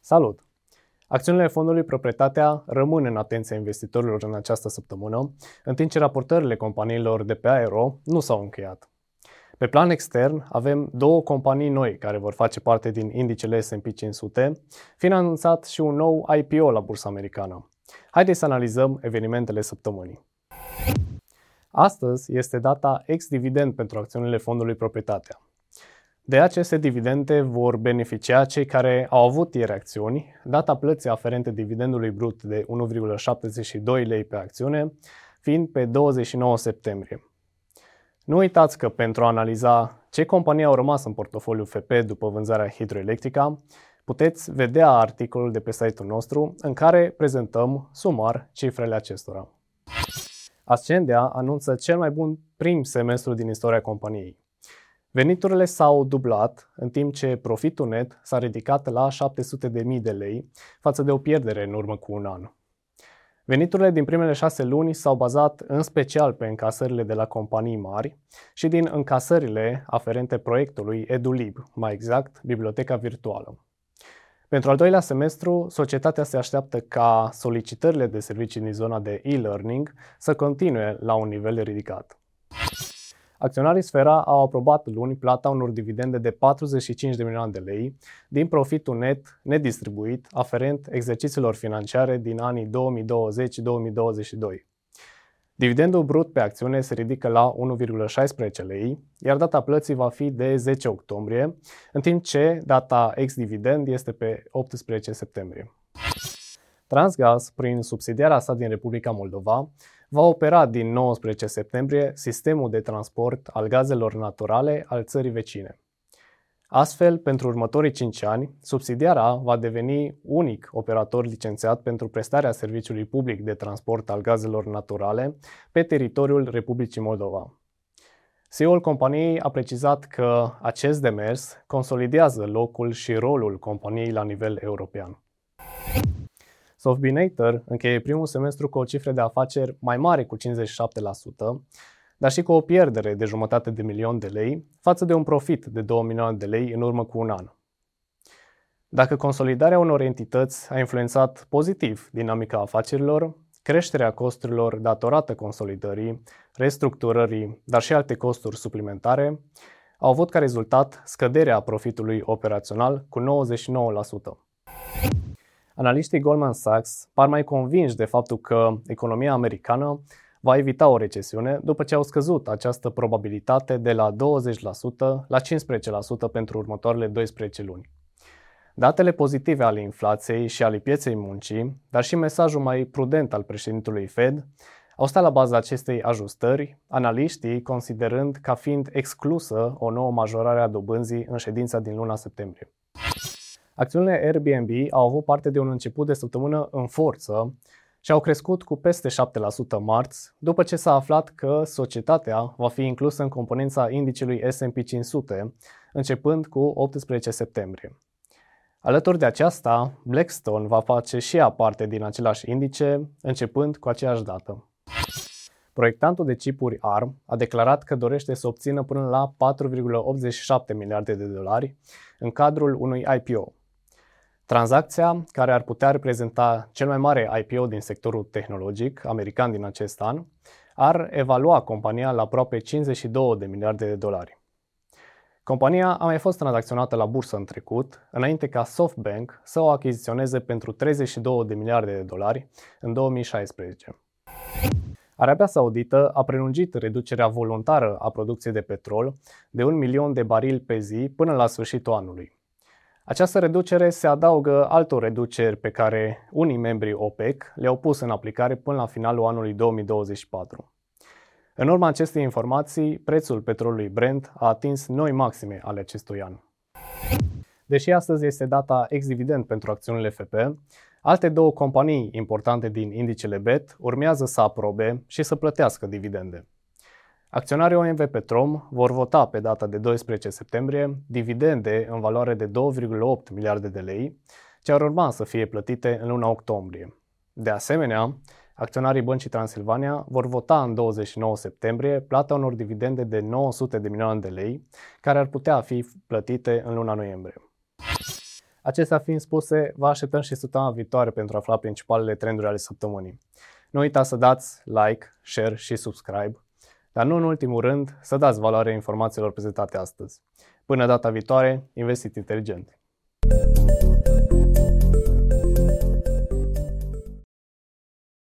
Salut! Acțiunile fondului Proprietatea rămân în atenția investitorilor în această săptămână, în timp ce raportările companiilor de pe aero nu s-au încheiat. Pe plan extern, avem două companii noi care vor face parte din indicele S&P 500, fiind anunțat și un nou IPO la bursa americană. Haideți să analizăm evenimentele săptămânii. Astăzi este data ex-dividend pentru acțiunile fondului Proprietatea. De aceste dividende vor beneficia cei care au avut ieri acțiuni, data plății aferente dividendului brut de 1,72 lei pe acțiune, fiind pe 29 septembrie. Nu uitați că pentru a analiza ce companii au rămas în portofoliu FP după vânzarea Hidroelectrica, puteți vedea articolul de pe site-ul nostru în care prezentăm sumar cifrele acestora. Ascendia anunță cel mai bun prim semestru din istoria companiei. Veniturile s-au dublat, în timp ce profitul net s-a ridicat la 700.000 de lei, față de o pierdere în urmă cu un an. Veniturile din primele șase luni s-au bazat în special pe încasările de la companii mari și din încasările aferente proiectului EduLib, mai exact, Biblioteca Virtuală. Pentru al doilea semestru, societatea se așteaptă ca solicitările de servicii din zona de e-learning să continue la un nivel ridicat. Acționarii Sfera au aprobat luni plata unor dividende de 45 de milioane de lei din profitul net nedistribuit aferent exercițiilor financiare din anii 2020-2022. Dividendul brut pe acțiune se ridică la 1,16 lei, iar data plății va fi de 10 octombrie, în timp ce data ex-dividend este pe 18 septembrie. Transgaz, prin subsidiarea sa din Republica Moldova, va opera din 19 septembrie sistemul de transport al gazelor naturale al țării vecine. Astfel, pentru următorii 5 ani, subsidiara va deveni unic operator licențiat pentru prestarea serviciului public de transport al gazelor naturale pe teritoriul Republicii Moldova. CEO-ul companiei a precizat că acest demers consolidează locul și rolul companiei la nivel european. Softbinator încheie primul semestru cu o cifră de afaceri mai mare cu 57%, dar și cu o pierdere de jumătate de milion de lei față de un profit de 2 milioane de lei în urmă cu un an. Dacă consolidarea unor entități a influențat pozitiv dinamica afacerilor, creșterea costurilor datorată consolidării, restructurării, dar și alte costuri suplimentare, au avut ca rezultat scăderea profitului operațional cu 99%. Analiștii Goldman Sachs par mai convinși de faptul că economia americană va evita o recesiune după ce au scăzut această probabilitate de la 20% la 15% pentru următoarele 12 luni. Datele pozitive ale inflației și ale pieței muncii, dar și mesajul mai prudent al președintelui Fed, au stat la baza acestei ajustări, analiștii considerând ca fiind exclusă o nouă majorare a dobânzii în ședința din luna septembrie. Acțiunile Airbnb au avut parte de un început de săptămână în forță și au crescut cu peste 7% marți, după ce s-a aflat că societatea va fi inclusă în componența indicelui S&P 500, începând cu 18 septembrie. Alături de aceasta, Blackstone va face și ea parte din același indice, începând cu aceeași dată. Proiectantul de chipuri ARM a declarat că dorește să obțină până la 4,87 miliarde de dolari în cadrul unui IPO, Tranzacția, care ar putea reprezenta cel mai mare IPO din sectorul tehnologic american din acest an, ar evalua compania la aproape 52 de miliarde de dolari. Compania a mai fost tranzacționată la bursă în trecut, înainte ca SoftBank să o achiziționeze pentru 32 de miliarde de dolari în 2016. Arabia Saudită a prelungit reducerea voluntară a producției de petrol de un milion de barili pe zi până la sfârșitul anului. Această reducere se adaugă altor reduceri pe care unii membri OPEC le-au pus în aplicare până la finalul anului 2024. În urma acestei informații, prețul petrolului Brent a atins noi maxime ale acestui an. Deși astăzi este data ex-dividend pentru acțiunile FP, alte două companii importante din indicele BET urmează să aprobe și să plătească dividende. Acționarii OMV Petrom vor vota pe data de 12 septembrie dividende în valoare de 2,8 miliarde de lei, ce ar urma să fie plătite în luna octombrie. De asemenea, Acționarii Băncii Transilvania vor vota în 29 septembrie plata unor dividende de 900 de milioane de lei, care ar putea fi plătite în luna noiembrie. Acestea fiind spuse, vă așteptăm și săptămâna viitoare pentru a afla principalele trenduri ale săptămânii. Nu uitați să dați like, share și subscribe, dar nu în ultimul rând să dați valoare informațiilor prezentate astăzi. Până data viitoare, investiți inteligent! thank you